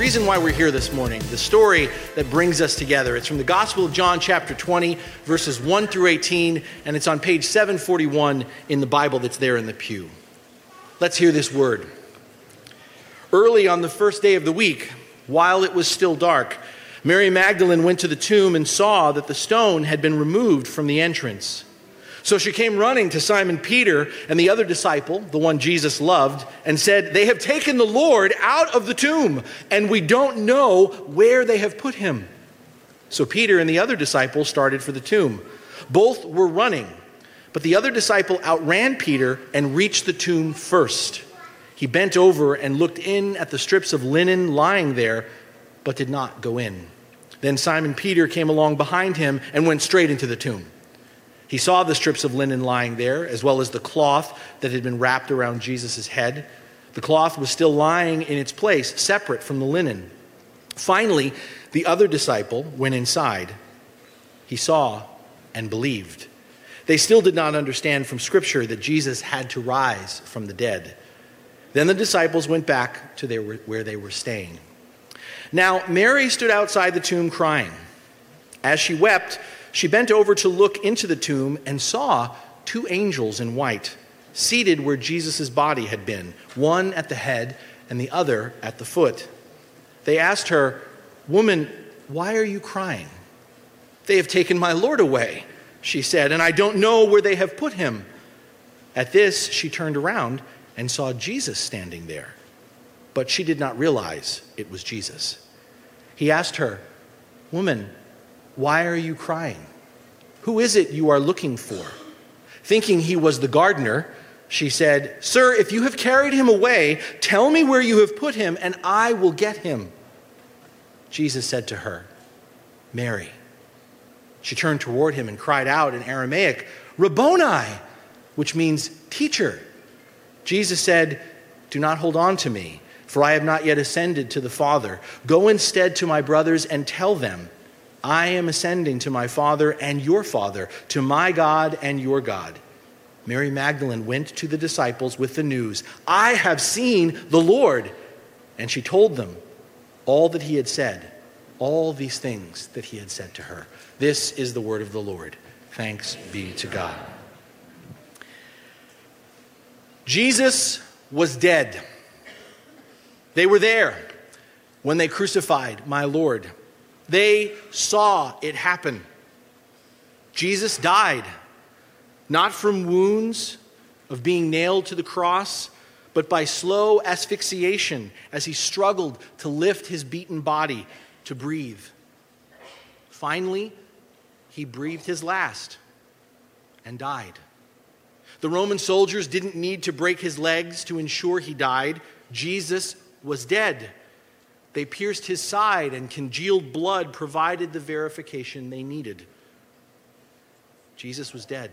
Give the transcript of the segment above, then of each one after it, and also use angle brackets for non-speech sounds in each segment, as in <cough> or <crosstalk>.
Reason why we're here this morning, the story that brings us together. It's from the Gospel of John, chapter 20, verses 1 through 18, and it's on page 741 in the Bible that's there in the pew. Let's hear this word. Early on the first day of the week, while it was still dark, Mary Magdalene went to the tomb and saw that the stone had been removed from the entrance. So she came running to Simon Peter and the other disciple, the one Jesus loved, and said, They have taken the Lord out of the tomb, and we don't know where they have put him. So Peter and the other disciple started for the tomb. Both were running, but the other disciple outran Peter and reached the tomb first. He bent over and looked in at the strips of linen lying there, but did not go in. Then Simon Peter came along behind him and went straight into the tomb. He saw the strips of linen lying there, as well as the cloth that had been wrapped around Jesus' head. The cloth was still lying in its place, separate from the linen. Finally, the other disciple went inside. He saw and believed. They still did not understand from Scripture that Jesus had to rise from the dead. Then the disciples went back to their, where they were staying. Now, Mary stood outside the tomb crying. As she wept, she bent over to look into the tomb and saw two angels in white seated where Jesus' body had been, one at the head and the other at the foot. They asked her, Woman, why are you crying? They have taken my Lord away, she said, and I don't know where they have put him. At this, she turned around and saw Jesus standing there, but she did not realize it was Jesus. He asked her, Woman, why are you crying? Who is it you are looking for? Thinking he was the gardener, she said, Sir, if you have carried him away, tell me where you have put him, and I will get him. Jesus said to her, Mary. She turned toward him and cried out in Aramaic, Rabboni, which means teacher. Jesus said, Do not hold on to me, for I have not yet ascended to the Father. Go instead to my brothers and tell them, I am ascending to my Father and your Father, to my God and your God. Mary Magdalene went to the disciples with the news I have seen the Lord. And she told them all that he had said, all these things that he had said to her. This is the word of the Lord. Thanks be to God. Jesus was dead. They were there when they crucified my Lord. They saw it happen. Jesus died, not from wounds of being nailed to the cross, but by slow asphyxiation as he struggled to lift his beaten body to breathe. Finally, he breathed his last and died. The Roman soldiers didn't need to break his legs to ensure he died. Jesus was dead. They pierced his side, and congealed blood provided the verification they needed. Jesus was dead.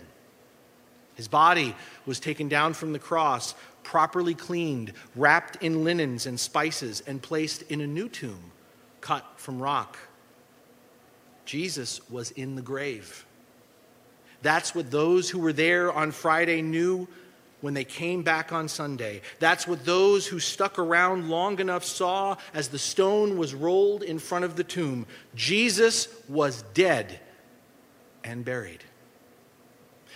His body was taken down from the cross, properly cleaned, wrapped in linens and spices, and placed in a new tomb cut from rock. Jesus was in the grave. That's what those who were there on Friday knew when they came back on Sunday. That's what those who stuck around long enough saw as the stone was rolled in front of the tomb. Jesus was dead and buried.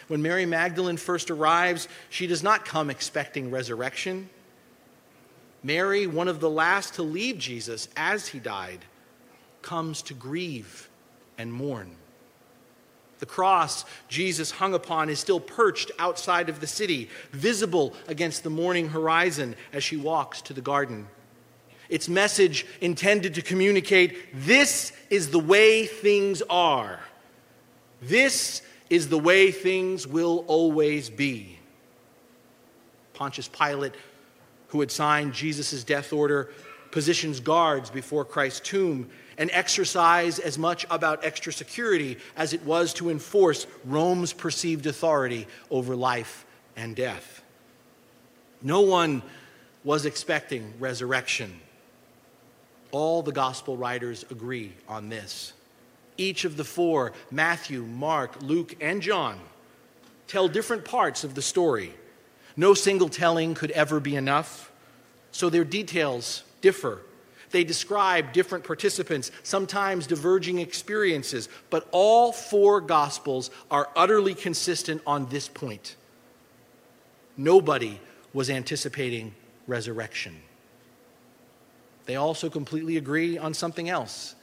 When Mary Magdalene first arrives, she does not come expecting resurrection. Mary, one of the last to leave Jesus as he died, comes to grieve and mourn. The cross Jesus hung upon is still perched outside of the city, visible against the morning horizon as she walks to the garden. Its message intended to communicate this is the way things are. This is the way things will always be. Pontius Pilate who had signed Jesus' death order, positions guards before Christ's tomb, an exercise as much about extra security as it was to enforce Rome's perceived authority over life and death. No one was expecting resurrection. All the gospel writers agree on this. Each of the four, Matthew, Mark, Luke, and John, tell different parts of the story. No single telling could ever be enough, so their details differ. They describe different participants, sometimes diverging experiences, but all four gospels are utterly consistent on this point. Nobody was anticipating resurrection. They also completely agree on something else,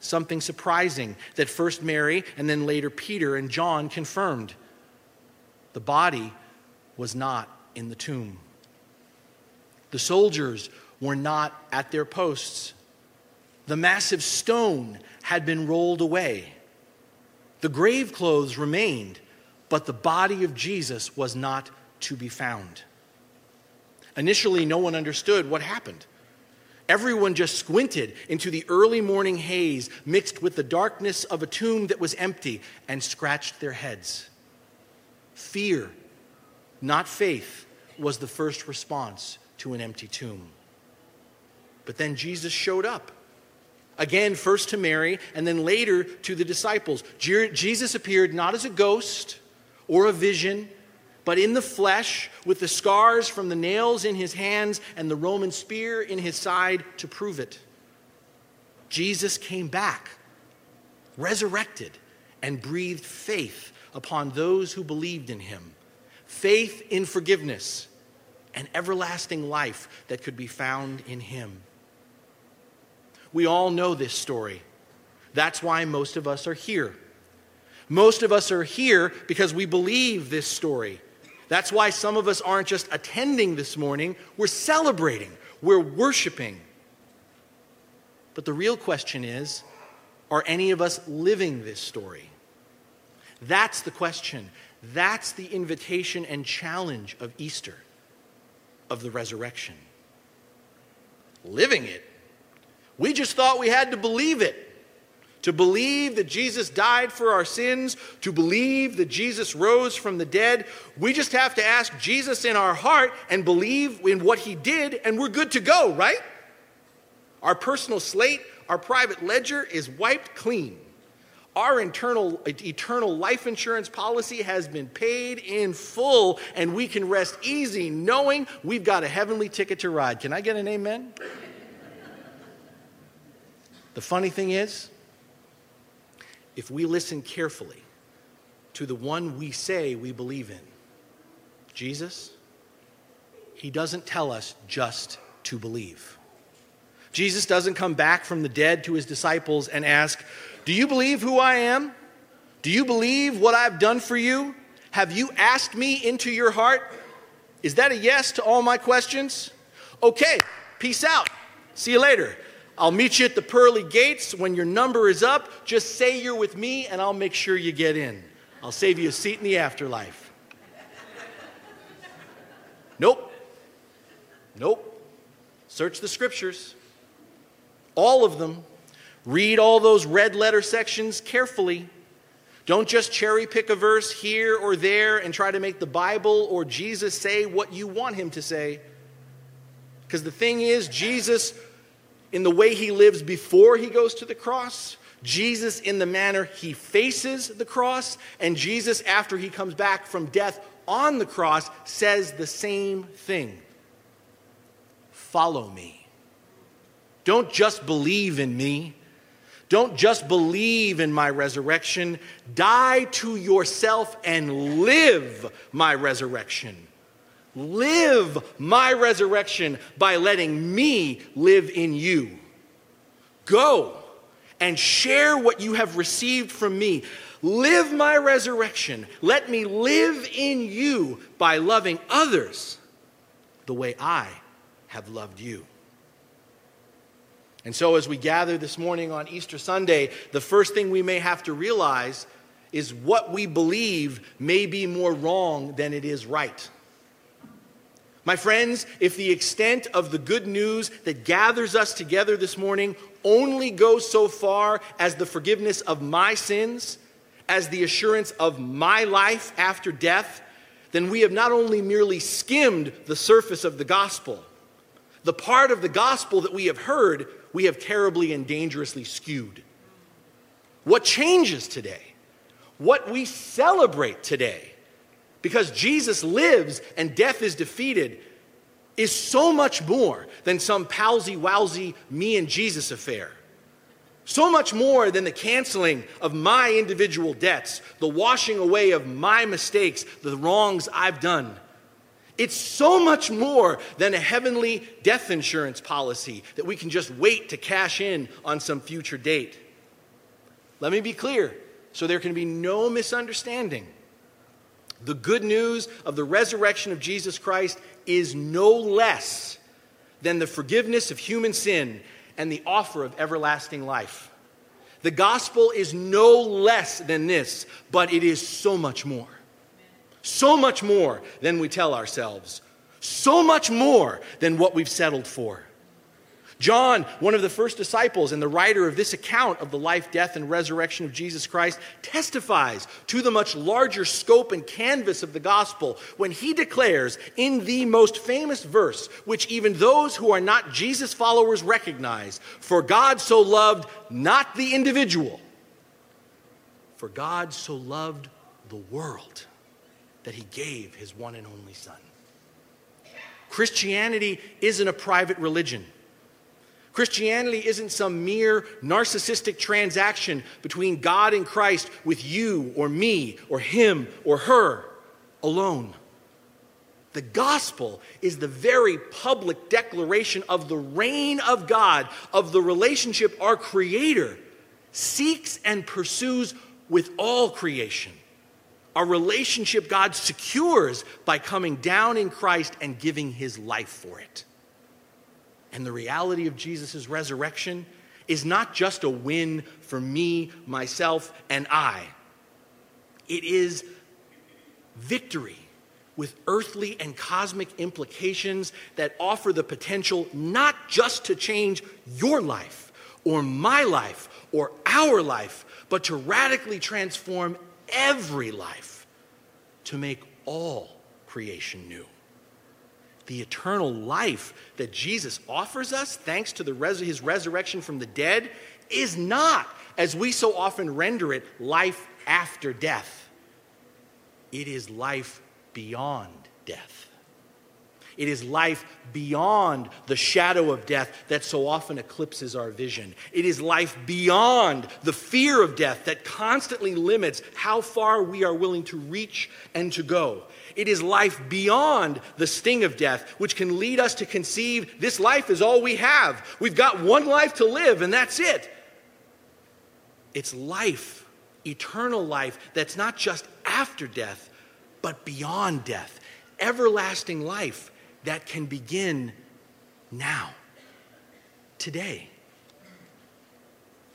something surprising that first Mary and then later Peter and John confirmed. The body was not in the tomb. The soldiers were not at their posts. The massive stone had been rolled away. The grave clothes remained, but the body of Jesus was not to be found. Initially, no one understood what happened. Everyone just squinted into the early morning haze mixed with the darkness of a tomb that was empty and scratched their heads. Fear, not faith, was the first response to an empty tomb. But then Jesus showed up. Again, first to Mary and then later to the disciples. Jesus appeared not as a ghost or a vision, but in the flesh, with the scars from the nails in his hands and the Roman spear in his side to prove it. Jesus came back, resurrected, and breathed faith upon those who believed in him faith in forgiveness and everlasting life that could be found in him. We all know this story. That's why most of us are here. Most of us are here because we believe this story. That's why some of us aren't just attending this morning, we're celebrating, we're worshiping. But the real question is are any of us living this story? That's the question. That's the invitation and challenge of Easter, of the resurrection. Living it. We just thought we had to believe it to believe that Jesus died for our sins, to believe that Jesus rose from the dead. We just have to ask Jesus in our heart and believe in what he did, and we're good to go, right? Our personal slate, our private ledger is wiped clean. Our internal, eternal life insurance policy has been paid in full, and we can rest easy knowing we've got a heavenly ticket to ride. Can I get an amen? The funny thing is, if we listen carefully to the one we say we believe in, Jesus, he doesn't tell us just to believe. Jesus doesn't come back from the dead to his disciples and ask, Do you believe who I am? Do you believe what I've done for you? Have you asked me into your heart? Is that a yes to all my questions? Okay, peace out. See you later. I'll meet you at the pearly gates. When your number is up, just say you're with me and I'll make sure you get in. I'll save you a seat in the afterlife. Nope. Nope. Search the scriptures. All of them. Read all those red letter sections carefully. Don't just cherry pick a verse here or there and try to make the Bible or Jesus say what you want him to say. Because the thing is, Jesus in the way he lives before he goes to the cross, Jesus in the manner he faces the cross, and Jesus after he comes back from death on the cross says the same thing Follow me. Don't just believe in me. Don't just believe in my resurrection. Die to yourself and live my resurrection. Live my resurrection by letting me live in you. Go and share what you have received from me. Live my resurrection. Let me live in you by loving others the way I have loved you. And so, as we gather this morning on Easter Sunday, the first thing we may have to realize is what we believe may be more wrong than it is right. My friends, if the extent of the good news that gathers us together this morning only goes so far as the forgiveness of my sins, as the assurance of my life after death, then we have not only merely skimmed the surface of the gospel, the part of the gospel that we have heard, we have terribly and dangerously skewed. What changes today? What we celebrate today? Because Jesus lives and death is defeated is so much more than some palsy wowsy me and Jesus affair. So much more than the canceling of my individual debts, the washing away of my mistakes, the wrongs I've done. It's so much more than a heavenly death insurance policy that we can just wait to cash in on some future date. Let me be clear so there can be no misunderstanding. The good news of the resurrection of Jesus Christ is no less than the forgiveness of human sin and the offer of everlasting life. The gospel is no less than this, but it is so much more. So much more than we tell ourselves. So much more than what we've settled for. John, one of the first disciples and the writer of this account of the life, death, and resurrection of Jesus Christ, testifies to the much larger scope and canvas of the gospel when he declares in the most famous verse, which even those who are not Jesus followers recognize For God so loved not the individual, for God so loved the world that he gave his one and only Son. Christianity isn't a private religion. Christianity isn't some mere narcissistic transaction between God and Christ with you or me or him or her alone. The gospel is the very public declaration of the reign of God, of the relationship our Creator seeks and pursues with all creation our relationship God secures by coming down in Christ and giving his life for it. And the reality of Jesus' resurrection is not just a win for me, myself, and I. It is victory with earthly and cosmic implications that offer the potential not just to change your life or my life or our life, but to radically transform every life to make all creation new. The eternal life that Jesus offers us, thanks to res- his resurrection from the dead, is not, as we so often render it, life after death. It is life beyond death. It is life beyond the shadow of death that so often eclipses our vision. It is life beyond the fear of death that constantly limits how far we are willing to reach and to go. It is life beyond the sting of death, which can lead us to conceive this life is all we have. We've got one life to live, and that's it. It's life, eternal life, that's not just after death, but beyond death, everlasting life that can begin now, today.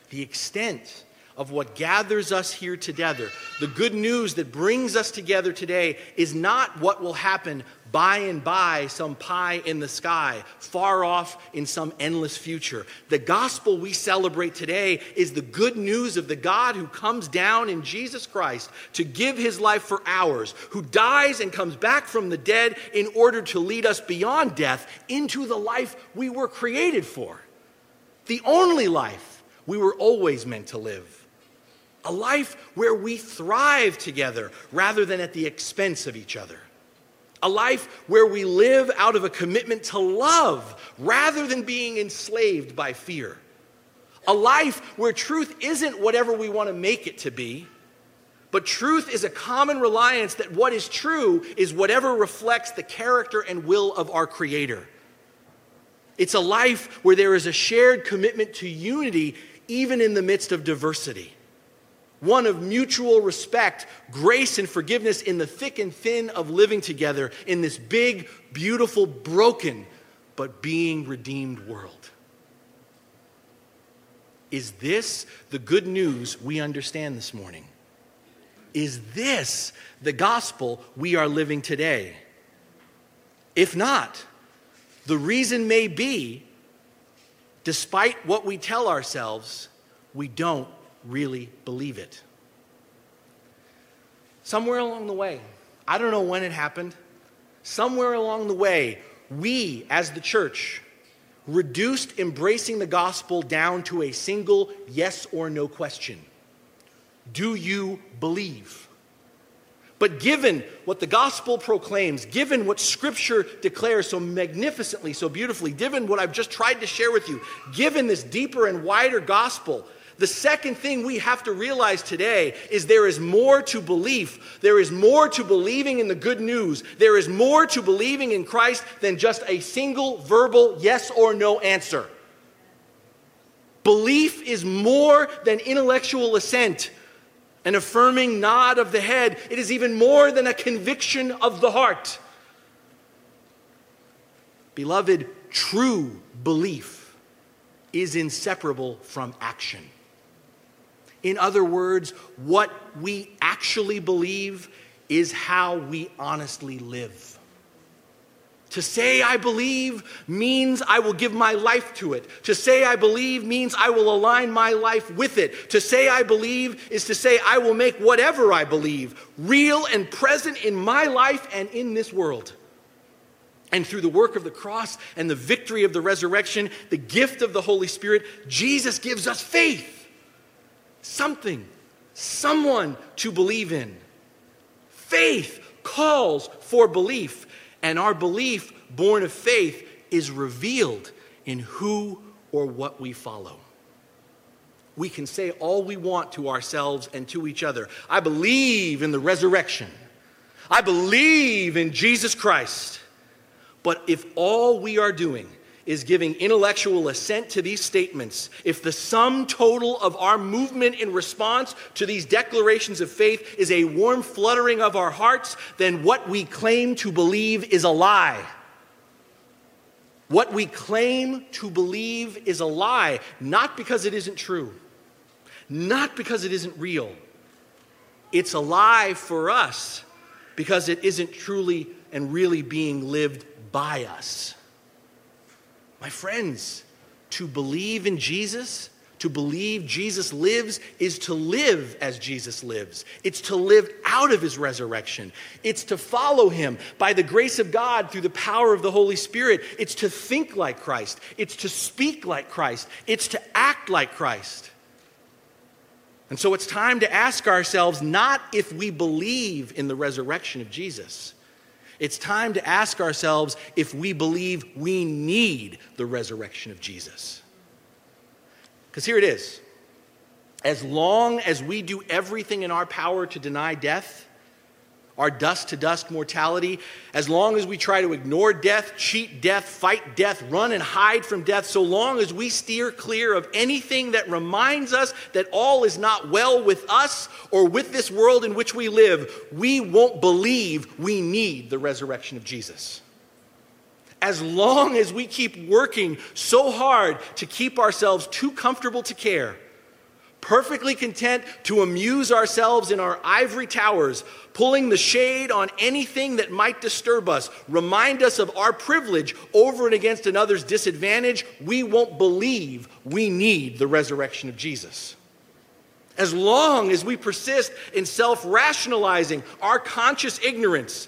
The extent of what gathers us here together, the good news that brings us together today, is not what will happen by and by, some pie in the sky, far off in some endless future. The gospel we celebrate today is the good news of the God who comes down in Jesus Christ to give his life for ours, who dies and comes back from the dead in order to lead us beyond death into the life we were created for. The only life we were always meant to live a life where we thrive together rather than at the expense of each other. A life where we live out of a commitment to love rather than being enslaved by fear. A life where truth isn't whatever we want to make it to be, but truth is a common reliance that what is true is whatever reflects the character and will of our Creator. It's a life where there is a shared commitment to unity even in the midst of diversity one of mutual respect, grace, and forgiveness in the thick and thin of living together in this big, beautiful, broken, but being redeemed world. Is this the good news we understand this morning? Is this the gospel we are living today? If not, the reason may be, despite what we tell ourselves, we don't really believe it. Somewhere along the way, I don't know when it happened, somewhere along the way, we as the church reduced embracing the gospel down to a single yes or no question Do you believe? But given what the gospel proclaims, given what scripture declares so magnificently, so beautifully, given what I've just tried to share with you, given this deeper and wider gospel, the second thing we have to realize today is there is more to belief. There is more to believing in the good news. There is more to believing in Christ than just a single verbal yes or no answer. Belief is more than intellectual assent, an affirming nod of the head. It is even more than a conviction of the heart. Beloved, true belief is inseparable from action. In other words, what we actually believe is how we honestly live. To say I believe means I will give my life to it. To say I believe means I will align my life with it. To say I believe is to say I will make whatever I believe real and present in my life and in this world. And through the work of the cross and the victory of the resurrection, the gift of the Holy Spirit, Jesus gives us faith something, someone to believe in. Faith calls for belief, and our belief, born of faith, is revealed in who or what we follow. We can say all we want to ourselves and to each other. I believe in the resurrection. I believe in Jesus Christ. But if all we are doing is giving intellectual assent to these statements, if the sum total of our movement in response to these declarations of faith is a warm fluttering of our hearts, then what we claim to believe is a lie. What we claim to believe is a lie, not because it isn't true, not because it isn't real. It's a lie for us because it isn't truly and really being lived by us. My friends, to believe in Jesus, to believe Jesus lives, is to live as Jesus lives. It's to live out of his resurrection. It's to follow him by the grace of God through the power of the Holy Spirit. It's to think like Christ. It's to speak like Christ. It's to act like Christ. And so it's time to ask ourselves not if we believe in the resurrection of Jesus it's time to ask ourselves if we believe we need the resurrection of Jesus. Because here it is. As long as we do everything in our power to deny death, our dust to dust mortality, as long as we try to ignore death, cheat death, fight death, run and hide from death, so long as we steer clear of anything that reminds us that all is not well with us or with this world in which we live, we won't believe we need the resurrection of Jesus. As long as we keep working so hard to keep ourselves too comfortable to care, perfectly content to amuse ourselves in our ivory towers, pulling the shade on anything that might disturb us, remind us of our privilege over and against another's disadvantage, we won't believe we need the resurrection of Jesus. As long as we persist in self rationalizing our conscious ignorance,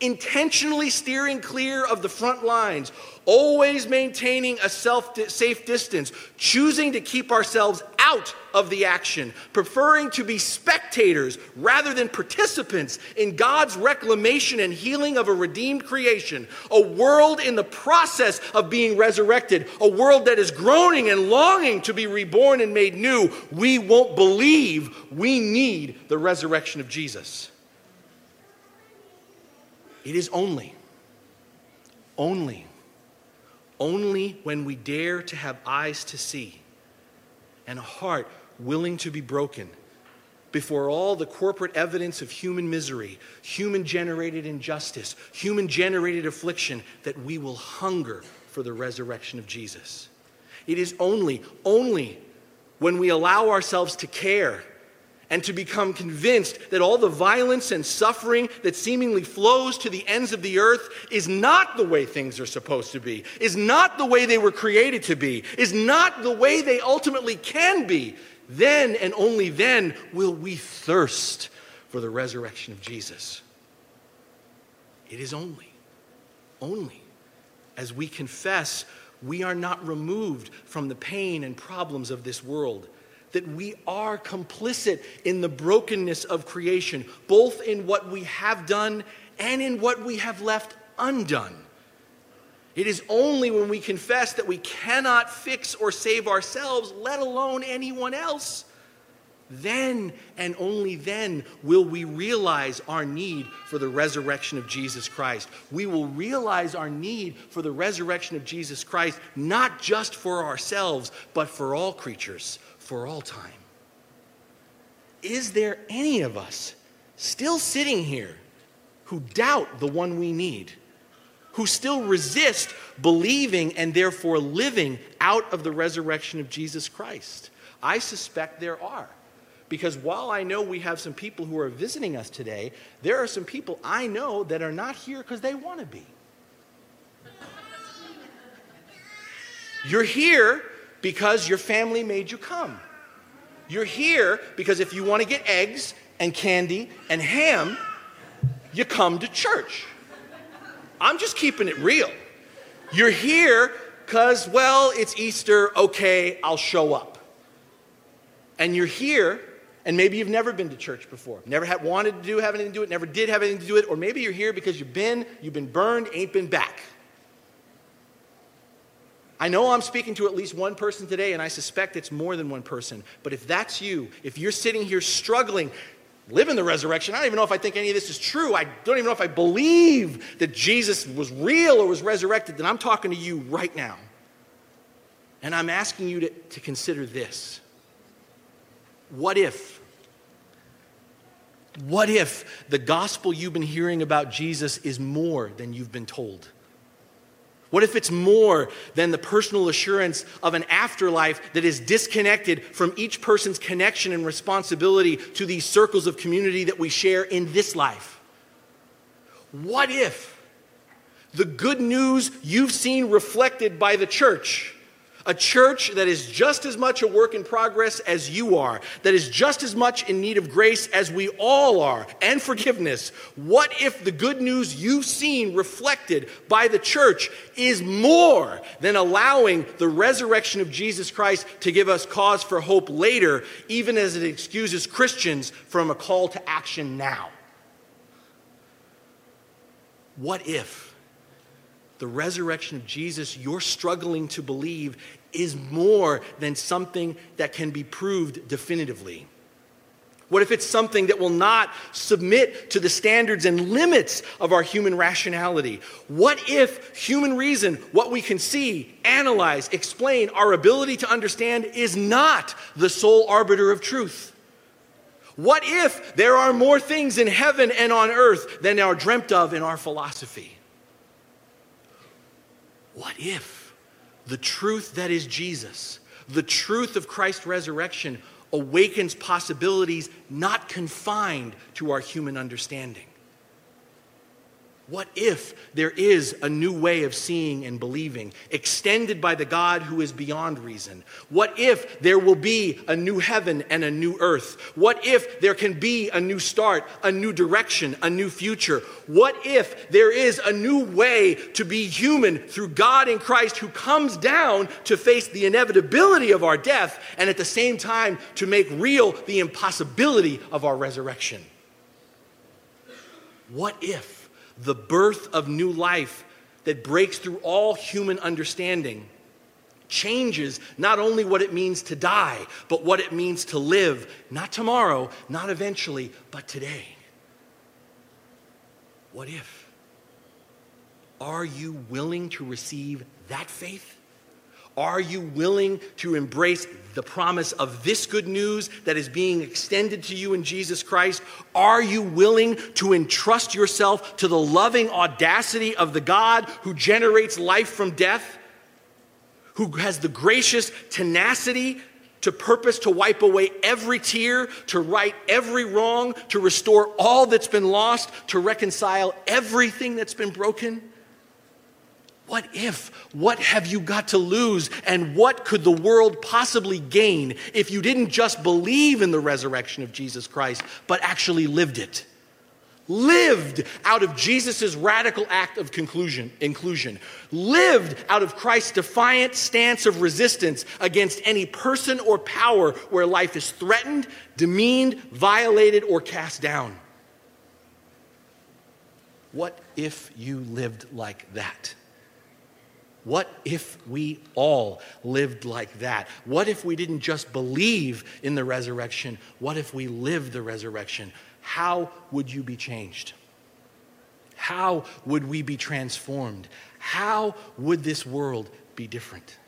intentionally steering clear of the front lines, always maintaining a self safe distance, choosing to keep ourselves out of the action, preferring to be spectators rather than participants in God's reclamation and healing of a redeemed creation, a world in the process of being resurrected, a world that is groaning and longing to be reborn and made new, we won't believe we need the resurrection of Jesus. It is only, only, only when we dare to have eyes to see and a heart willing to be broken before all the corporate evidence of human misery, human generated injustice, human generated affliction, that we will hunger for the resurrection of Jesus. It is only, only when we allow ourselves to care and to become convinced that all the violence and suffering that seemingly flows to the ends of the earth is not the way things are supposed to be, is not the way they were created to be, is not the way they ultimately can be, then and only then will we thirst for the resurrection of Jesus. It is only, only as we confess we are not removed from the pain and problems of this world that we are complicit in the brokenness of creation, both in what we have done and in what we have left undone. It is only when we confess that we cannot fix or save ourselves, let alone anyone else, then and only then will we realize our need for the resurrection of Jesus Christ. We will realize our need for the resurrection of Jesus Christ, not just for ourselves, but for all creatures for all time. Is there any of us still sitting here who doubt the one we need? Who still resist believing and therefore living out of the resurrection of Jesus Christ? I suspect there are. Because while I know we have some people who are visiting us today, there are some people I know that are not here because they want to be. You're here because your family made you come. You're here because if you want to get eggs and candy and ham, you come to church. I'm just keeping it real. You're here because, well, it's Easter, okay, I'll show up. And you're here, and maybe you've never been to church before, never had wanted to do, have anything to do it, never did have anything to do it, or maybe you're here because you've been, you've been burned, ain't been back. I know I'm speaking to at least one person today, and I suspect it's more than one person. But if that's you, if you're sitting here struggling, living the resurrection, I don't even know if I think any of this is true. I don't even know if I believe that Jesus was real or was resurrected, then I'm talking to you right now. And I'm asking you to, to consider this. What if? What if the gospel you've been hearing about Jesus is more than you've been told? What if it's more than the personal assurance of an afterlife that is disconnected from each person's connection and responsibility to these circles of community that we share in this life? What if the good news you've seen reflected by the church a church that is just as much a work in progress as you are, that is just as much in need of grace as we all are, and forgiveness. What if the good news you've seen reflected by the church is more than allowing the resurrection of Jesus Christ to give us cause for hope later, even as it excuses Christians from a call to action now? What if? the resurrection of Jesus you're struggling to believe is more than something that can be proved definitively? What if it's something that will not submit to the standards and limits of our human rationality? What if human reason, what we can see, analyze, explain, our ability to understand, is not the sole arbiter of truth? What if there are more things in heaven and on earth than are dreamt of in our philosophy? What if? The truth that is Jesus, the truth of Christ's resurrection, awakens possibilities not confined to our human understanding. What if there is a new way of seeing and believing, extended by the God who is beyond reason? What if there will be a new heaven and a new earth? What if there can be a new start, a new direction, a new future? What if there is a new way to be human through God in Christ who comes down to face the inevitability of our death and at the same time to make real the impossibility of our resurrection? What if? The birth of new life that breaks through all human understanding changes not only what it means to die, but what it means to live, not tomorrow, not eventually, but today. What if? Are you willing to receive that faith? Are you willing to embrace the promise of this good news that is being extended to you in Jesus Christ? Are you willing to entrust yourself to the loving audacity of the God who generates life from death? Who has the gracious tenacity to purpose to wipe away every tear, to right every wrong, to restore all that's been lost, to reconcile everything that's been broken? What if? What have you got to lose? And what could the world possibly gain if you didn't just believe in the resurrection of Jesus Christ, but actually lived it? lived out of Jesus' radical act of conclusion, inclusion, lived out of Christ's defiant stance of resistance against any person or power where life is threatened, demeaned, violated, or cast down. What if you lived like that? What if we all lived like that? What if we didn't just believe in the resurrection? What if we lived the resurrection? how would you be changed? How would we be transformed? How would this world be different?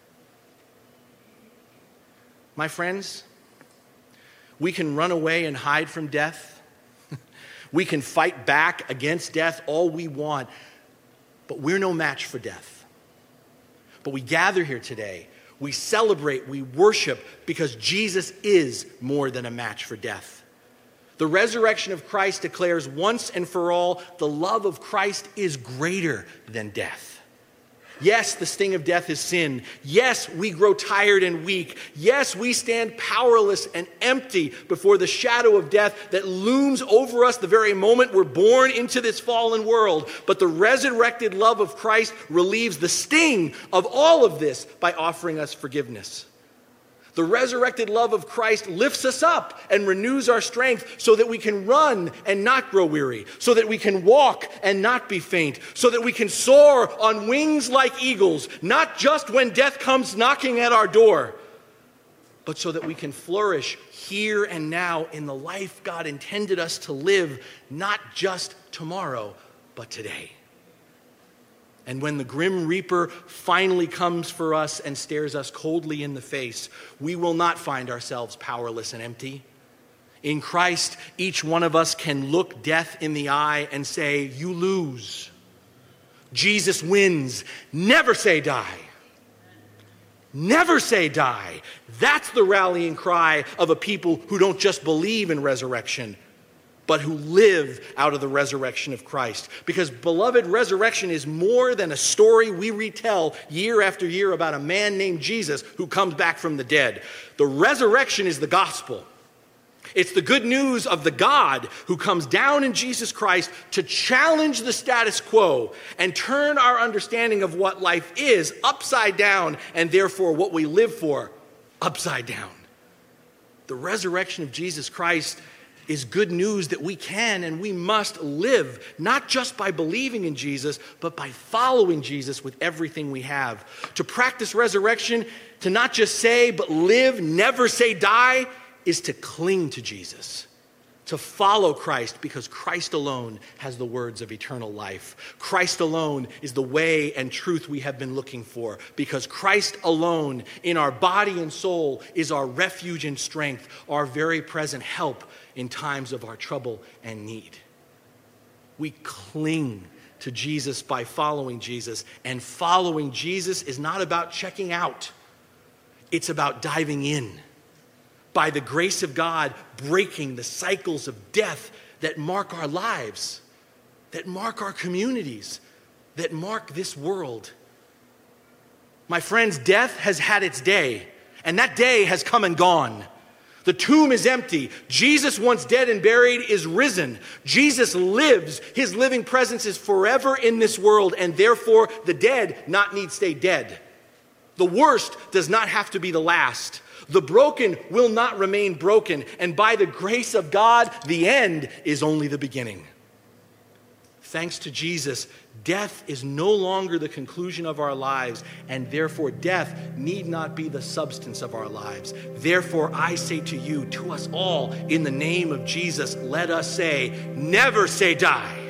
My friends, we can run away and hide from death. <laughs> we can fight back against death all we want, but we're no match for death. But we gather here today, we celebrate, we worship because Jesus is more than a match for death. The resurrection of Christ declares once and for all the love of Christ is greater than death. Yes, the sting of death is sin. Yes, we grow tired and weak. Yes, we stand powerless and empty before the shadow of death that looms over us the very moment we're born into this fallen world. But the resurrected love of Christ relieves the sting of all of this by offering us forgiveness. The resurrected love of Christ lifts us up and renews our strength so that we can run and not grow weary, so that we can walk and not be faint, so that we can soar on wings like eagles, not just when death comes knocking at our door, but so that we can flourish here and now in the life God intended us to live, not just tomorrow, but today. And when the grim reaper finally comes for us and stares us coldly in the face, we will not find ourselves powerless and empty. In Christ, each one of us can look death in the eye and say, You lose. Jesus wins. Never say die. Never say die. That's the rallying cry of a people who don't just believe in resurrection, but who live out of the resurrection of Christ. Because, beloved, resurrection is more than a story we retell year after year about a man named Jesus who comes back from the dead. The resurrection is the gospel. It's the good news of the God who comes down in Jesus Christ to challenge the status quo and turn our understanding of what life is upside down and therefore what we live for upside down. The resurrection of Jesus Christ is good news that we can and we must live, not just by believing in Jesus, but by following Jesus with everything we have. To practice resurrection, to not just say, but live, never say die, is to cling to Jesus to follow Christ because Christ alone has the words of eternal life. Christ alone is the way and truth we have been looking for because Christ alone in our body and soul is our refuge and strength, our very present help in times of our trouble and need. We cling to Jesus by following Jesus, and following Jesus is not about checking out, it's about diving in. By the grace of God, breaking the cycles of death that mark our lives, that mark our communities, that mark this world. My friends, death has had its day, and that day has come and gone. The tomb is empty. Jesus, once dead and buried, is risen. Jesus lives. His living presence is forever in this world, and therefore the dead not need stay dead. The worst does not have to be the last. The broken will not remain broken, and by the grace of God, the end is only the beginning. Thanks to Jesus, death is no longer the conclusion of our lives, and therefore death need not be the substance of our lives. Therefore, I say to you, to us all, in the name of Jesus, let us say, never say die.